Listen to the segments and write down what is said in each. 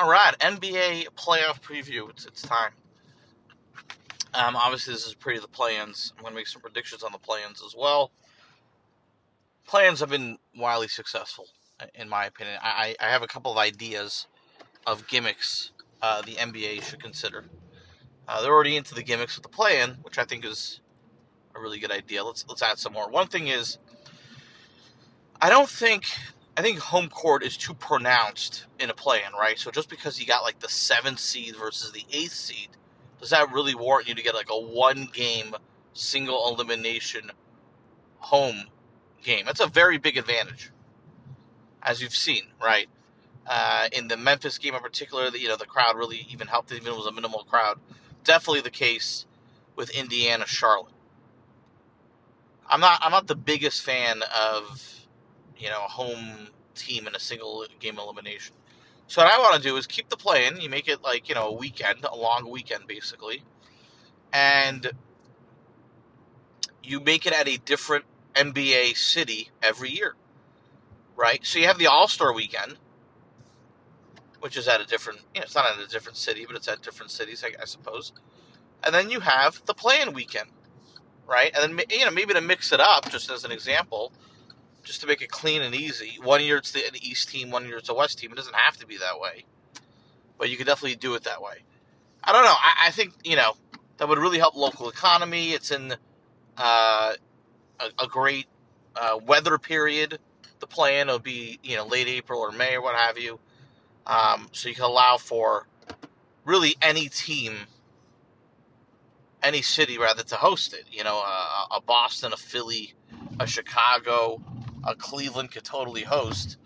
All right, NBA playoff preview. It's, it's time. Um, obviously, this is pretty the play-ins. I'm going to make some predictions on the play-ins as well. Play-ins have been wildly successful, in my opinion. I, I have a couple of ideas of gimmicks uh, the NBA should consider. Uh, they're already into the gimmicks with the play-in, which I think is a really good idea. Let's let's add some more. One thing is, I don't think I think home court is too pronounced in a play-in, right? So just because you got like the seventh seed versus the eighth seed, does that really warrant you to get like a one-game single elimination home game? That's a very big advantage, as you've seen, right? Uh, in the Memphis game in particular, the, you know the crowd really even helped, even it was a minimal crowd. Definitely the case with Indiana, Charlotte. I'm not I'm not the biggest fan of you know, a home team in a single game elimination. So what I want to do is keep the play in. You make it like, you know, a weekend, a long weekend basically. And you make it at a different NBA city every year. Right? So you have the All-Star weekend, which is at a different, you know, it's not at a different city, but it's at different cities, I, I suppose. And then you have the play-in weekend, right? And then you know maybe to mix it up, just as an example, just to make it clean and easy. One year it's the East team, one year it's a West team. It doesn't have to be that way, but you could definitely do it that way. I don't know. I, I think you know that would really help local economy. It's in uh, a, a, great uh, weather period. The play-in will be you know late April or May or what have you, um, so you can allow for really any team, any city rather to host it. You know, a Boston, a Philly, a Chicago, a Cleveland could totally host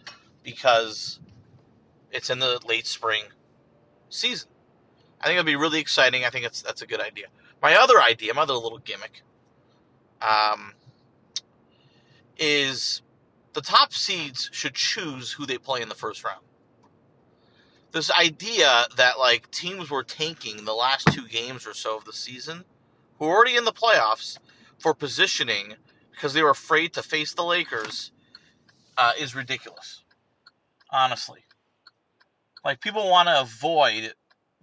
because it's in the late spring season. I think it'll be really exciting. I think it's that's a good idea. My other idea, my other little gimmick, um, is the top seeds should choose who they play in the first round. This idea that like teams were tanking the last two games or so of the season, who are already in the playoffs for positioning because they were afraid to face the Lakers uh, is ridiculous. Honestly. Like, people want to avoid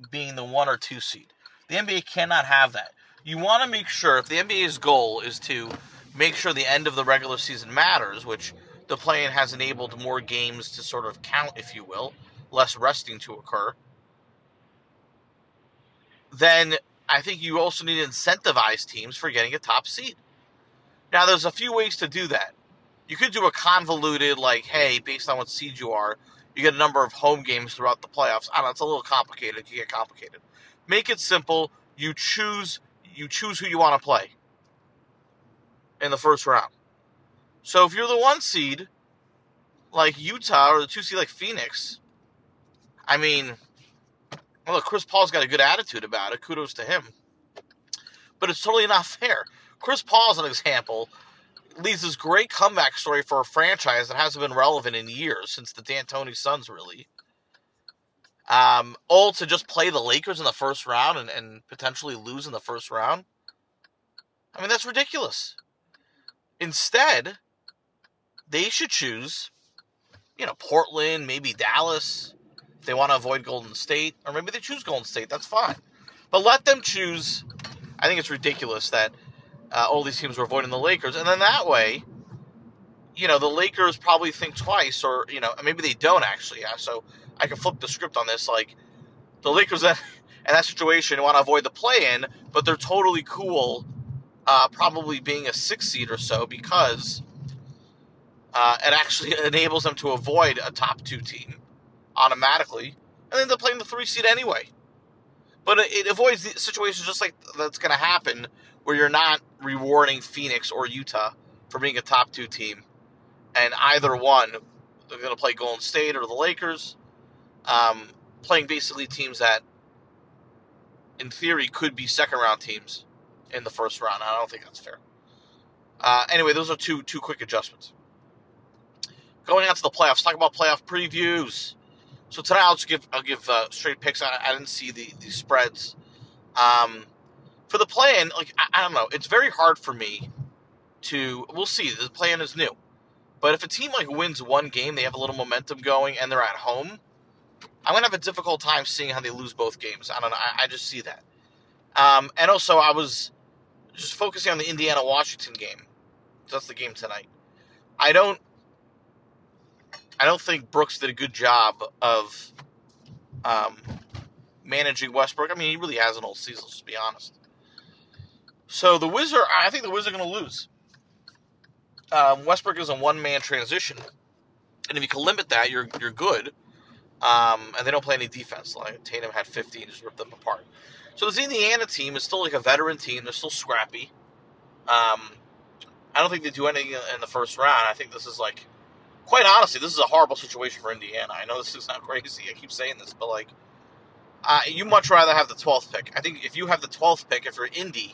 being the one or two seed. The NBA cannot have that. You want to make sure, if the NBA's goal is to make sure the end of the regular season matters, which the play-in has enabled more games to sort of count, if you will, less resting to occur, then I think you also need to incentivize teams for getting a top seed. Now, there's a few ways to do that. You could do a convoluted, like, hey, based on what seed you are, you get a number of home games throughout the playoffs. I don't know, it's a little complicated. It can get complicated. Make it simple. You choose you choose who you want to play in the first round. So if you're the one seed, like Utah, or the two seed like Phoenix, I mean, well, look, Chris Paul's got a good attitude about it. Kudos to him. But it's totally not fair. Chris Paul is an example leads this great comeback story for a franchise that hasn't been relevant in years since the D'Antoni Suns, really. Um, all to just play the Lakers in the first round and, and potentially lose in the first round. I mean, that's ridiculous. Instead, they should choose, you know, Portland, maybe Dallas, if they want to avoid Golden State, or maybe they choose Golden State. That's fine. But let them choose. I think it's ridiculous that uh, all these teams were avoiding the Lakers, and then that way, you know, the Lakers probably think twice, or you know, maybe they don't actually. Yeah, so I can flip the script on this. Like the Lakers, in that situation, want to avoid the play-in, but they're totally cool, uh, probably being a six seed or so because uh, it actually enables them to avoid a top two team automatically, and then they're playing the three seed anyway. But it, avoids situations just like that's going to happen where you're not rewarding Phoenix or Utah for being a top two team, and either one they're going to play Golden State or the Lakers, um, playing basically teams that, in theory, could be second round teams in the first round. I don't think that's fair. Uh, anyway, those are two two quick adjustments. Going on to the playoffs, talk about playoff previews. So tonight I'll just give I'll give uh, straight picks. I, I, didn't see the the spreads. Um, for the play-in, like I, I, don't know, it's very hard for me to. We'll see. The play-in is new, but if a team like wins one game, they have a little momentum going, and they're at home. I'm gonna have a difficult time seeing how they lose both games. I don't know. I, I just see that. Um, and also, I was just focusing on the Indiana Washington game. That's the game tonight. I don't. I don't think Brooks did a good job of um, managing Westbrook. I mean, he really has an old season. Let's be honest. So the Wizard, I think the Wizards are going to lose. Um, Westbrook is a one-man transition, and if you can limit that, you're you're good. Um, and they don't play any defense. Like Tatum had 15, just ripped them apart. So this Indiana team is still like a veteran team. They're still scrappy. Um, I don't think they do anything in the first round. I think this is like, quite honestly, this is a horrible situation for Indiana. I know this is not crazy. I keep saying this, but like, uh, you much rather have the 12th pick. I think if you have the 12th pick, if you're Indy,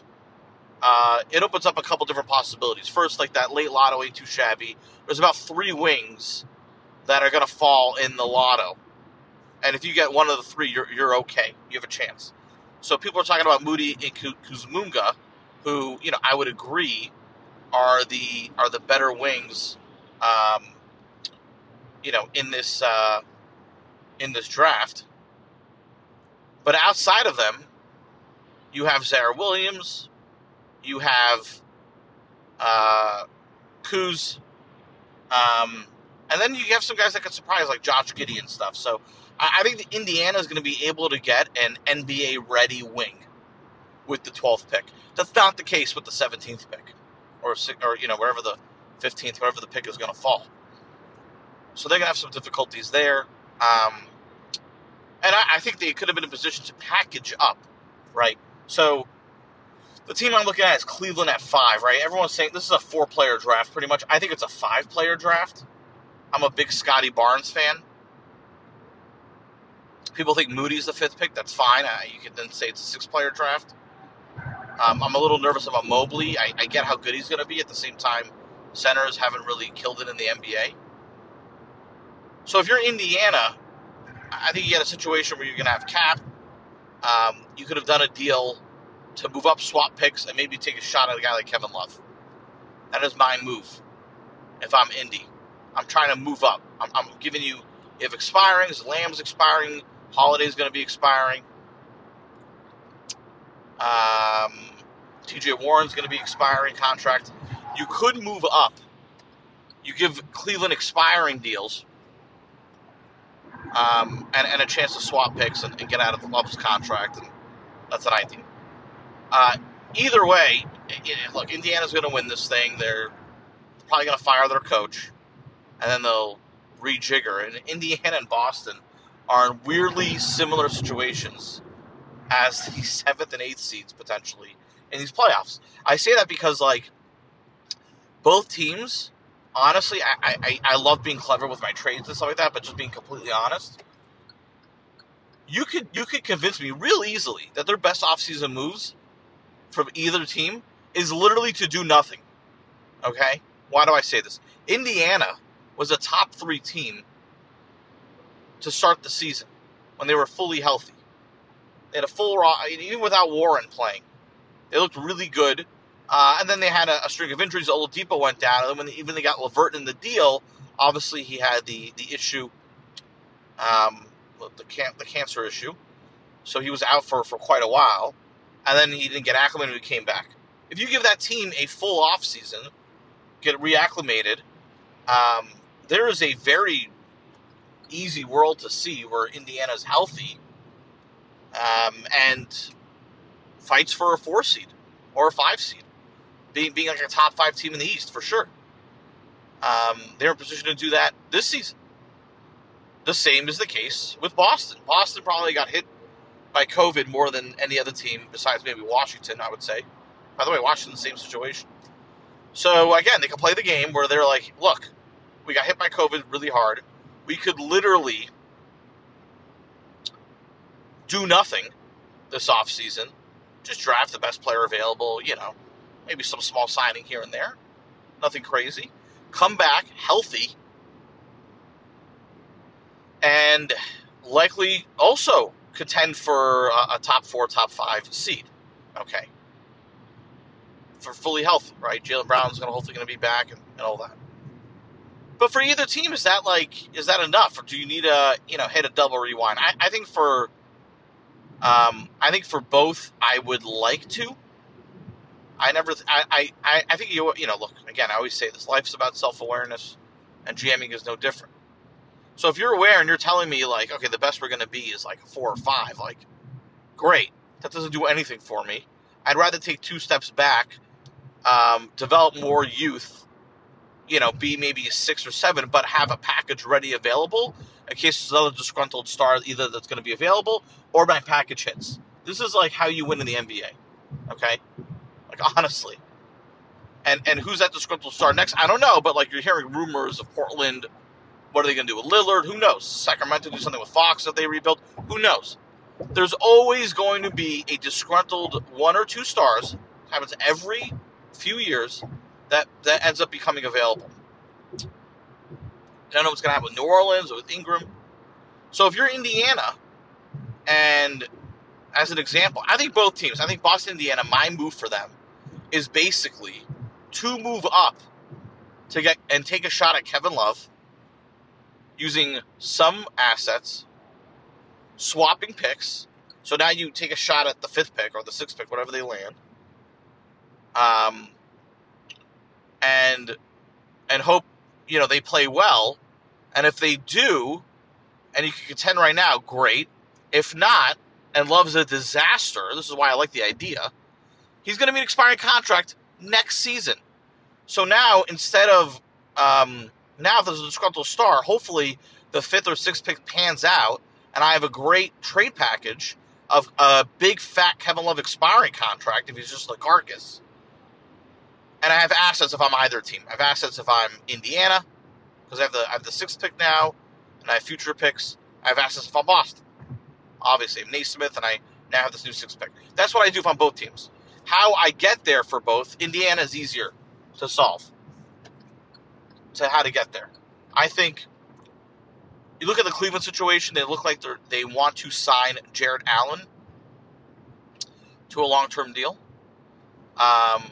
uh, it opens up a couple different possibilities. First, like that late lotto ain't too shabby. There's about three wings that are going to fall in the lotto. And if you get one of the three, you're, you're okay. You have a chance. So people are talking about Moody and Kuminga, who you know I would agree are the are the better wings, um, you know, in this uh, in this draft. But outside of them, you have Ziaire Williams, you have uh, Kuz, um, and then you have some guys that could surprise like Josh Giddey and stuff. So I, I think Indiana is going to be able to get an NBA ready wing with the 12th pick. That's not the case with the 17th pick or or you know wherever the 15th, wherever the pick is going to fall. So they're going to have some difficulties there. Um, and I, I, think they could have been in a position to package up, right? So the team I'm looking at is Cleveland at five, right? Everyone's saying this is a four player draft pretty much. I think it's a five player draft. I'm a big Scottie Barnes fan. People think Moody's the fifth pick. That's fine. Uh, you can then say it's a six-player draft. Um, I'm a little nervous about Mobley. I, I get how good he's going to be. At the same time, centers haven't really killed it in the NBA. So if you're Indiana, I think you get a situation where you're going to have cap. Um, you could have done a deal to move up, swap picks, and maybe take a shot at a guy like Kevin Love. That is my move. If I'm Indy, I'm trying to move up. I'm, I'm giving you if expiring, is Lamb's expiring, Holiday's going to be expiring. Um, TJ Warren's going to be expiring contract. You could move up. You give Cleveland expiring deals um, and, and, a chance to swap picks and, and, get out of the Love's contract, and that's an idea. Uh, either way, look, Indiana's going to win this thing. They're probably going to fire their coach, and then they'll rejigger. And Indiana and Boston are in weirdly similar situations as the seventh and eighth seeds potentially in these playoffs. I say that because like both teams, honestly, I, I, I love being clever with my trades and stuff like that, but just being completely honest, you could you could convince me real easily that their best offseason moves from either team is literally to do nothing. Okay? Why do I say this? Indiana was a top three team to start the season when they were fully healthy. They had a full raw, even without Warren playing. They looked really good. Uh, and then they had a, a, string of injuries. Oladipo went down, and then when they, even they got LeVert in the deal, obviously he had the the issue, um, the can- the cancer issue, so he was out for, for quite a while, and then he didn't get acclimated. He came back. If you give that team a full off season, get reacclimated, um, there is a very easy world to see where Indiana's healthy um, and fights for a four seed or a five seed, being being like a top five team in the East for sure. Um, they're in position to do that this season. The same is the case with Boston. Boston probably got hit by COVID more than any other team besides maybe Washington, I would say. By the way, Washington's the same situation. So again, they can play the game where they're like, look, we got hit by COVID really hard we could literally do nothing this offseason. Just draft the best player available, you know, maybe some small signing here and there. Nothing crazy. Come back healthy and likely also contend for a, a top four, top five seed. Okay. For fully healthy, right? Jaylen Brown's gonna hopefully gonna be back and, and all that. But for either team, is that like is that enough, or do you need a you know hit a double rewind? I, I think for um, I think for both, I would like to. I never, I, I, I think you, you know, look again. I always say this: life's about self awareness, and GMing is no different. So if you're aware and you're telling me like, okay, the best we're going to be is like a four or five, like, great. That doesn't do anything for me. I'd rather take two steps back, um, develop more youth, you know, be maybe a six or seven, but have a package ready available in case there's another disgruntled star either that's going to be available or my package hits. This is like how you win in the NBA. Okay? Like honestly. And and who's that disgruntled star next? I don't know, but like you're hearing rumors of Portland. What are they going to do with Lillard? Who knows? Sacramento do something with Fox that they rebuild. Who knows? There's always going to be a disgruntled one or two stars. Happens every few years that that ends up becoming available. I don't know what's going to happen with New Orleans or with Ingram. So if you're Indiana, and as an example, I think both teams, I think Boston, Indiana, my move for them is basically to move up to get and take a shot at Kevin Love using some assets, swapping picks. So now you take a shot at the fifth pick or the sixth pick, whatever they land. Um, and and hope you know they play well. And if they do, and you can contend right now, great. If not, and Love's a disaster, this is why I like the idea. He's going to be an expiring contract next season. So now instead of um, now there's a disgruntled star, hopefully the fifth or sixth pick pans out, and I have a great trade package of a big fat Kevin Love expiring contract if he's just a carcass and I have assets if I'm either team. I have assets if I'm Indiana, because I have the I have the sixth pick now, and I have future picks. I have assets if I'm Boston. Obviously, I'm Nesmith, and I now have this new sixth pick. That's what I do if I'm both teams. How I get there for both, Indiana is easier to solve. To how to get there, I think. You look at the Cleveland situation; they look like they they want to sign Jarrett Allen to a long term deal. Um,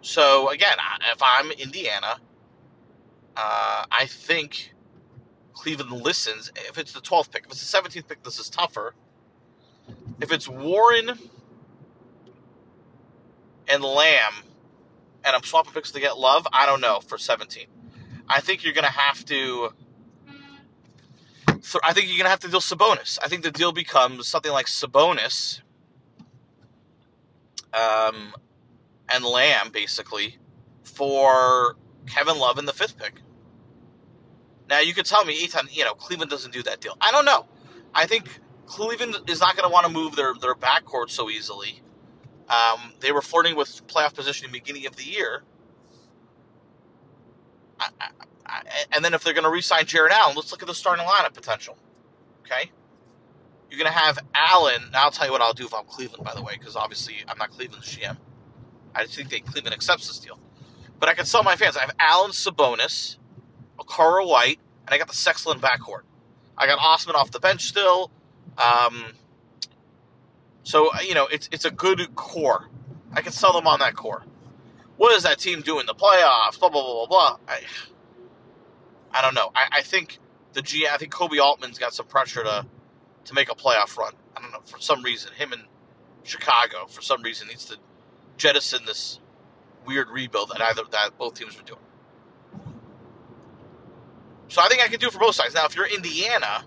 so again, if I'm Indiana, uh, I think Cleveland listens. If it's the 12th pick, if it's the 17th pick, this is tougher. If it's Warren and Lamb, and I'm swapping picks to get Love, I don't know for 17. I think you're to have to. I think you're to have to deal Sabonis. I think the deal becomes something like Sabonis. Um, and Lamb basically for Kevin Love in the fifth pick. Now you could tell me, Ethan, you know, Cleveland doesn't do that deal. I don't know. I think Cleveland is not going to want to move their their backcourt so easily. Um, they were flirting with playoff position in the beginning of the year. I, I, I, and then if they're going to re-sign Jarrett Allen, let's look at the starting lineup potential. Okay, you're going to have Allen. Now I'll tell you what I'll do if I'm Cleveland, by the way, because obviously I'm not Cleveland's GM. I think they Cleveland accepts this deal. But I can sell my fans. I have Allen Sabonis, Okaro White, and I got the Sexland backcourt. I got Osman off the bench still. Um, so uh, you know, it's it's a good core. I can sell them on that core. What does that team do in the playoffs? Blah blah blah blah blah. I, I don't know. I, I think the G. I think Koby Altman's got some pressure to to make a playoff run. I don't know for some reason. Him and Chicago for some reason needs to jettison this weird rebuild that either that both teams were doing. So I think I can do for both sides. Now, if you're Indiana,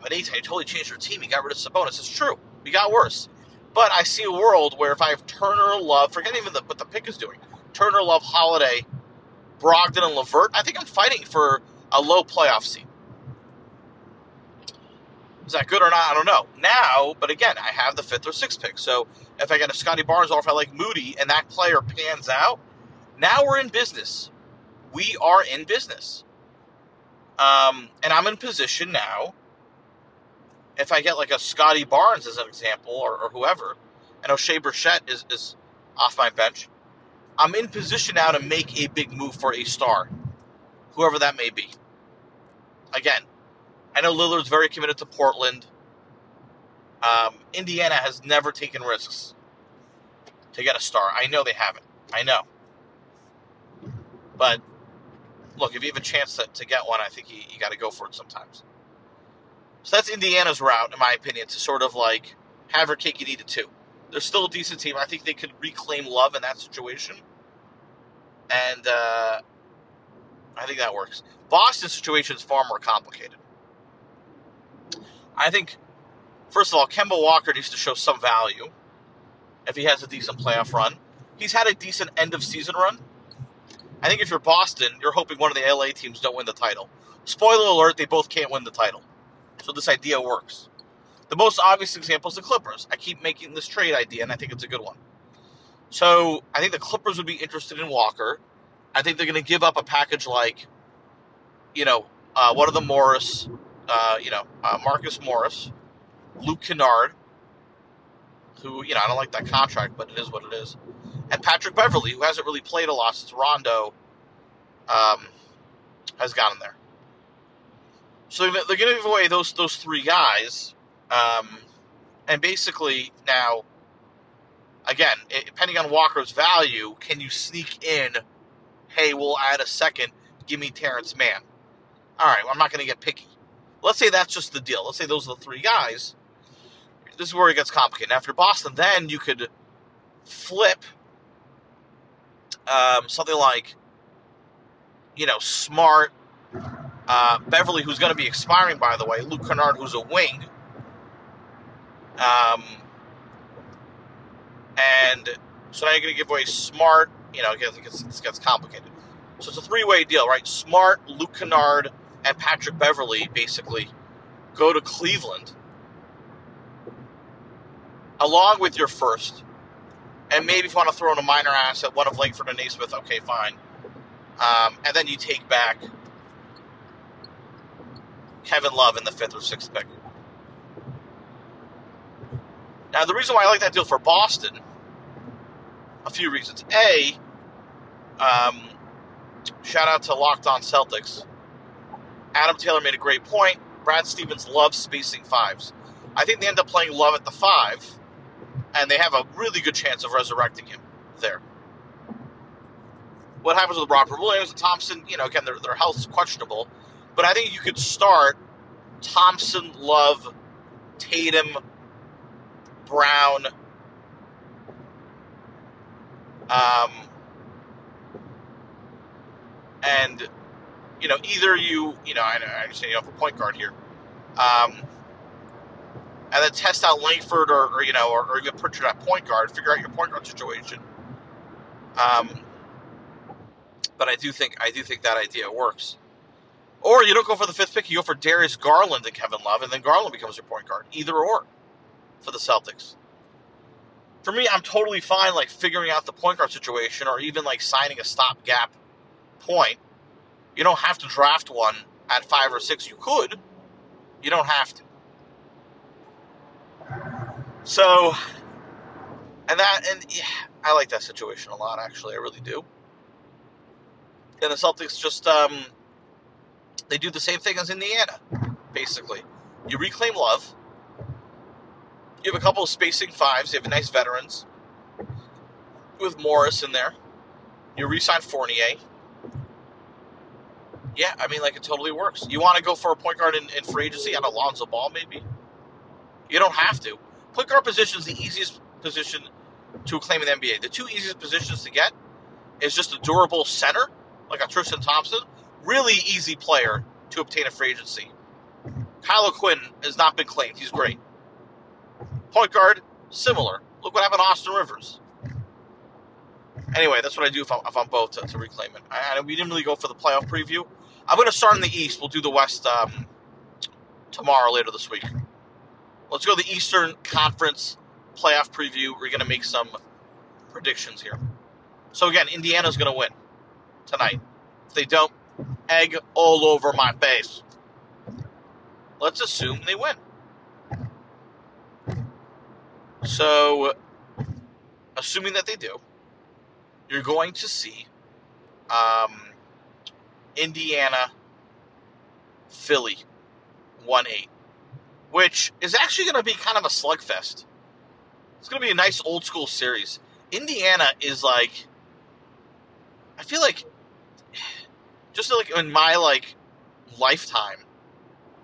but anytime you totally changed your team, you got rid of Sabonis. It's true. We got worse. But I see a world where if I have Turner, Love, forget even the, what the pick is doing, Turner, Love, Holiday, Brogdon, and LeVert, I think I'm fighting for a low playoff seed. Is that good or not? I don't know. Now, but again, I have the fifth or sixth pick. So if I get a Scottie Barnes or if I like Moody and that player pans out, now we're in business. We are in business. Um, and I'm in position now. If I get like a Scottie Barnes as an example, or, or whoever, and Oshae Brissett is, is off my bench, I'm in position now to make a big move for a star, whoever that may be. Again, I know Lillard's very committed to Portland. Um, Indiana has never taken risks to get a star. I know they haven't. I know. But look, if you have a chance to, to get one, I think you, you got to go for it sometimes. So that's Indiana's route, in my opinion, to sort of like have her cake and eat it too. They're still a decent team. I think they could reclaim love in that situation. And uh, I think that works. Boston's situation is far more complicated. I think, first of all, Kemba Walker needs to show some value if he has a decent playoff run. He's had a decent end of season run. I think if you're Boston, you're hoping one of the LA teams don't win the title. Spoiler alert, they both can't win the title. So this idea works. The most obvious example is the Clippers. I keep making this trade idea, and I think it's a good one. So I think the Clippers would be interested in Walker. I think they're going to give up a package like, you know, uh, one of the Morris, uh, you know, uh, Marcus Morris, Luke Kennard, who, you know, I don't like that contract, but it is what it is, and Patrick Beverley, who hasn't really played a lot since Rondo um, has gotten there. So they're going to give away those those three guys, um, and basically now, again, depending on Walker's value, can you sneak in? Hey, we'll add a second. Give me Terance Mann. All right, well, I'm not going to get picky. Let's say that's just the deal. Let's say those are the three guys. This is where it gets complicated. After Boston, then you could flip um, something like, you know, Smart, uh, Beverley, who's going to be expiring, by the way, Luke Kennard, who's a wing. Um, and so now you're going to give away Smart. You know, it gets, gets complicated. So it's a three way deal, right? Smart, Luke Kennard, and Patrick Beverley basically go to Cleveland along with your first. And maybe if you want to throw in a minor asset, one of Langford and Nesmith, okay, fine. Um, and then you take back Kevin Love in the fifth or sixth pick. Now, the reason why I like that deal for Boston, a few reasons. A, um, shout out to Locked On Celtics. Adam Taylor made a great point. Brad Stevens loves spacing fives. I think they end up playing Love at the five, and they have a really good chance of resurrecting him there. What happens with Robert Williams and Thompson? You know, again, their, their health's questionable. But I think you could start Thompson, Love, Tatum, Brown, um, and you know either you you know I, I understand you have a point guard here, um, and then test out Langford or, or you know or, or even Pritchard at point guard, figure out your point guard situation. Um, but I do think I do think that idea works. Or you don't go for the fifth pick, you go for Darius Garland and Kevin Love, and then Garland becomes your point guard. Either or for the Celtics. For me, I'm totally fine like figuring out the point guard situation or even like signing a stopgap point. You don't have to draft one at five or six. You could. You don't have to. So, and that, and yeah, I like that situation a lot, actually. I really do. And the Celtics just, um, they do the same thing as Indiana, basically. You reclaim love. You have a couple of spacing fives. You have nice veterans with Morris in there. You re-sign Fournier. Yeah, I mean, like it totally works. You want to go for a point guard in, in free agency on Alonzo Ball, maybe? You don't have to. Point guard position is the easiest position to claim in the NBA. The two easiest positions to get is just a durable center, like a Tristan Thompson, really easy player to obtain a free agency. Kyle O'Quinn has not been claimed. He's great. Point guard, similar. Look what happened to Austin Rivers. Anyway, that's what I do if I'm, if I'm both to, to reclaim it. I, I, we didn't really go for the playoff preview. I'm going to start in the East. We'll do the West um, tomorrow, later this week. Let's go to the Eastern Conference playoff preview. We're going to make some predictions here. So, again, Indiana's going to win tonight. If they don't, egg all over my face. Let's assume they win. So, assuming that they do, you're going to see um, Indiana, Philly, 1 8, which is actually going to be kind of a slugfest. It's going to be a nice old school series. Indiana is like, I feel like just like in my like lifetime,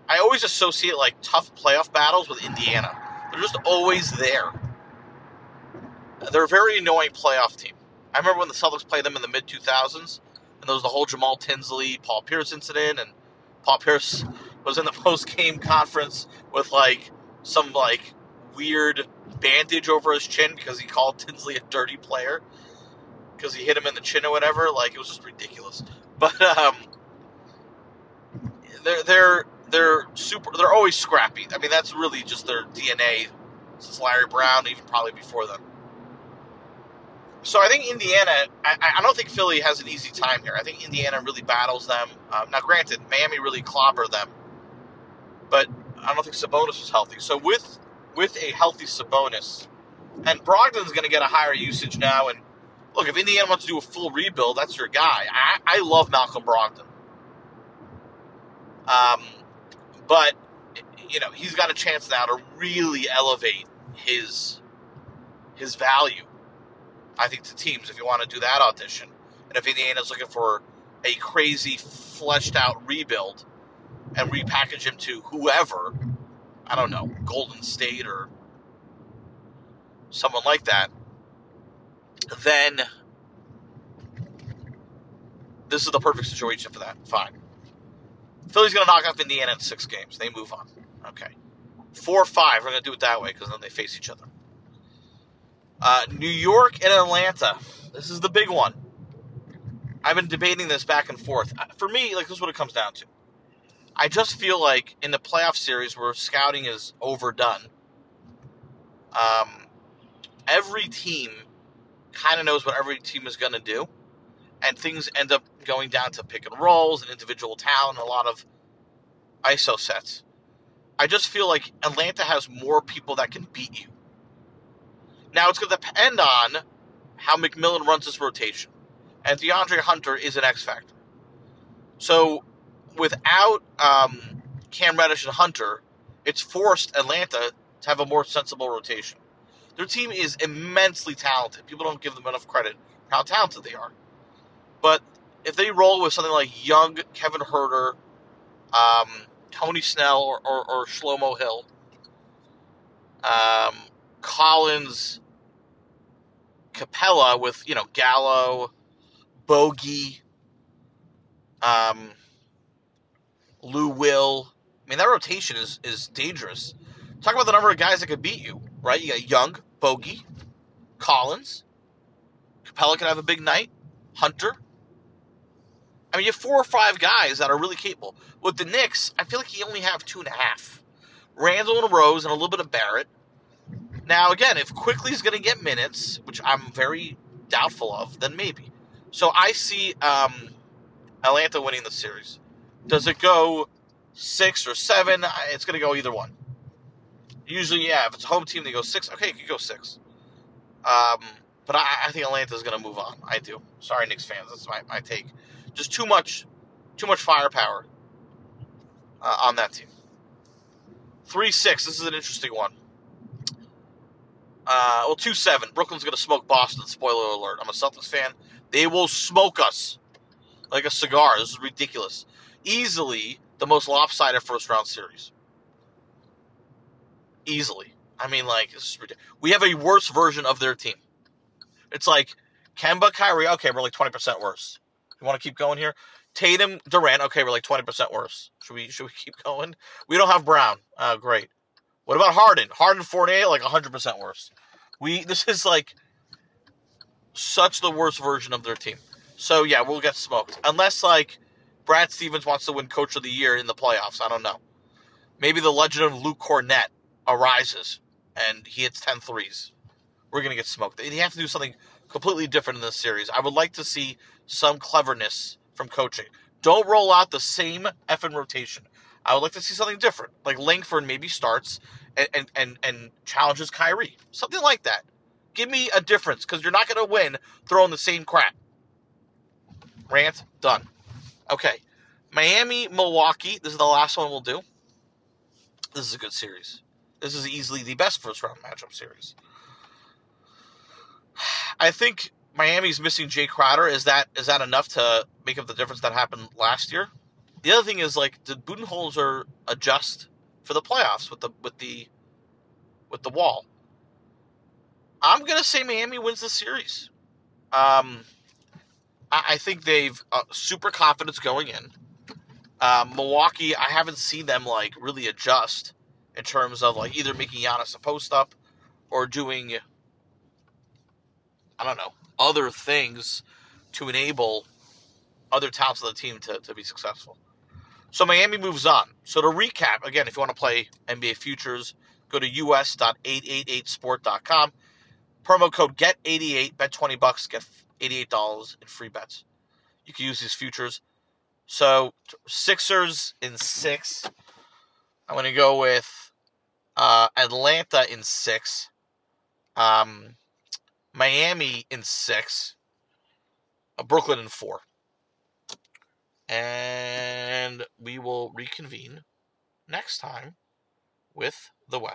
I always associate like tough playoff battles with Indiana. They're just always there. They're a very annoying playoff team. I remember when the Celtics played them in the mid 2000s, and there was the whole Jamal Tinsley, Paul Pierce incident, and Paul Pierce was in the post game conference with like some like weird bandage over his chin because he called Tinsley a dirty player because he hit him in the chin or whatever. Like it was just ridiculous. But um, they're they're they're super. They're always scrappy. I mean, that's really just their DNA since Larry Brown, even probably before them. So I think Indiana. I, I don't think Philly has an easy time here. I think Indiana really battles them. Um, now, granted, Miami really clobber them, but I don't think Sabonis was healthy. So with with a healthy Sabonis, and Brogdon's going to get a higher usage now. And look, if Indiana wants to do a full rebuild, that's your guy. I, I love Malcolm Brogdon. Um, but you know he's got a chance now to really elevate his his value. I think to teams if you want to do that audition, and if Indiana's looking for a crazy fleshed out rebuild and repackage him to whoever, I don't know, Golden State or someone like that, then this is the perfect situation for that. Fine. Philly's going to knock off Indiana in six games. They move on. Okay. Four or five. We're going to do it that way because then they face each other. Uh, New York and Atlanta. This is the big one. I've been debating this back and forth. Uh, for me, like this is what it comes down to. I just feel like in the playoff series where scouting is overdone, um, every team kind of knows what every team is going to do, and things end up going down to pick and rolls and individual talent, and a lot of ISO sets. I just feel like Atlanta has more people that can beat you. Now it's going to depend on how McMillan runs his rotation, and De'Andre Hunter is an X factor. So without um, Cam Reddish and Hunter, it's forced Atlanta to have a more sensible rotation. Their team is immensely talented. People don't give them enough credit for how talented they are. But if they roll with something like young Kevin Huerter, um, Tony Snell, or, or, or Solomon Hill, um, Collins, Capela with you know Gallo, Bogey, um, Lou Will. I mean, that rotation is is dangerous. Talk about the number of guys that could beat you, right? You got Young, Bogey, Collins. Capela can have a big night. Hunter. I mean, you have four or five guys that are really capable. With the Knicks, I feel like you only have two and a half. Randle and Rose and a little bit of Barrett. Now, again, if Quickley's going to get minutes, which I'm very doubtful of, then maybe. So I see um, Atlanta winning the series. Does it go six or seven? It's going to go either one. Usually, yeah, if it's a home team, they go six. Okay, it could go six. Um, but I, I think Atlanta's going to move on. I do. Sorry, Knicks fans. That's my, my take. Just too much, too much firepower uh, on that team. Three six. This is an interesting one. Uh, well, two seven. Brooklyn's going to smoke Boston. Spoiler alert. I'm a Celtics fan. They will smoke us like a cigar. This is ridiculous easily the most lopsided first round series. Easily. I mean, like, we have a worse version of their team. It's like Kemba, Kyrie, okay, we're like 20% worse. You want to keep going here? Tatum, Durant, okay, we're like 20% worse. Should we should we keep going? We don't have Brown. Uh, great. What about Harden? Harden, Fournier, like 100% worse. We This is like such the worst version of their team. So, yeah, we'll get smoked. Unless, like, Brad Stevens wants to win Coach of the Year in the playoffs. I don't know. Maybe the legend of Luke Kornet arises and he hits 10 threes. We're going to get smoked. They have to do something completely different in this series. I would like to see some cleverness from coaching. Don't roll out the same effing rotation. I would like to see something different. Like Langford maybe starts and, and, and, and challenges Kyrie. Something like that. Give me a difference because you're not going to win throwing the same crap. Rant, done. Okay. Miami, Milwaukee. This is the last one we'll do. This is a good series. This is easily the best first round matchup series. I think Miami's missing Jae Crowder. Is that is that enough to make up the difference that happened last year? The other thing is like, did Budenholzer adjust for the playoffs with the with the with the wall? I'm gonna say Miami wins the series. Um, I, I think they've uh, super confidence going in. Um, Milwaukee, I haven't seen them like really adjust in terms of like either making Giannis a post up or doing I don't know other things to enable other talents of the team to, to be successful. So Miami moves on. So to recap, again, if you want to play NBA futures, go to us.888sport.com. Promo code GET88, bet 20 bucks, get $88 in free bets. You can use these futures. So Sixers in six. I'm going to go with uh, Atlanta in six. Um, Miami in six. Uh, Brooklyn in four. And we will reconvene next time with the West.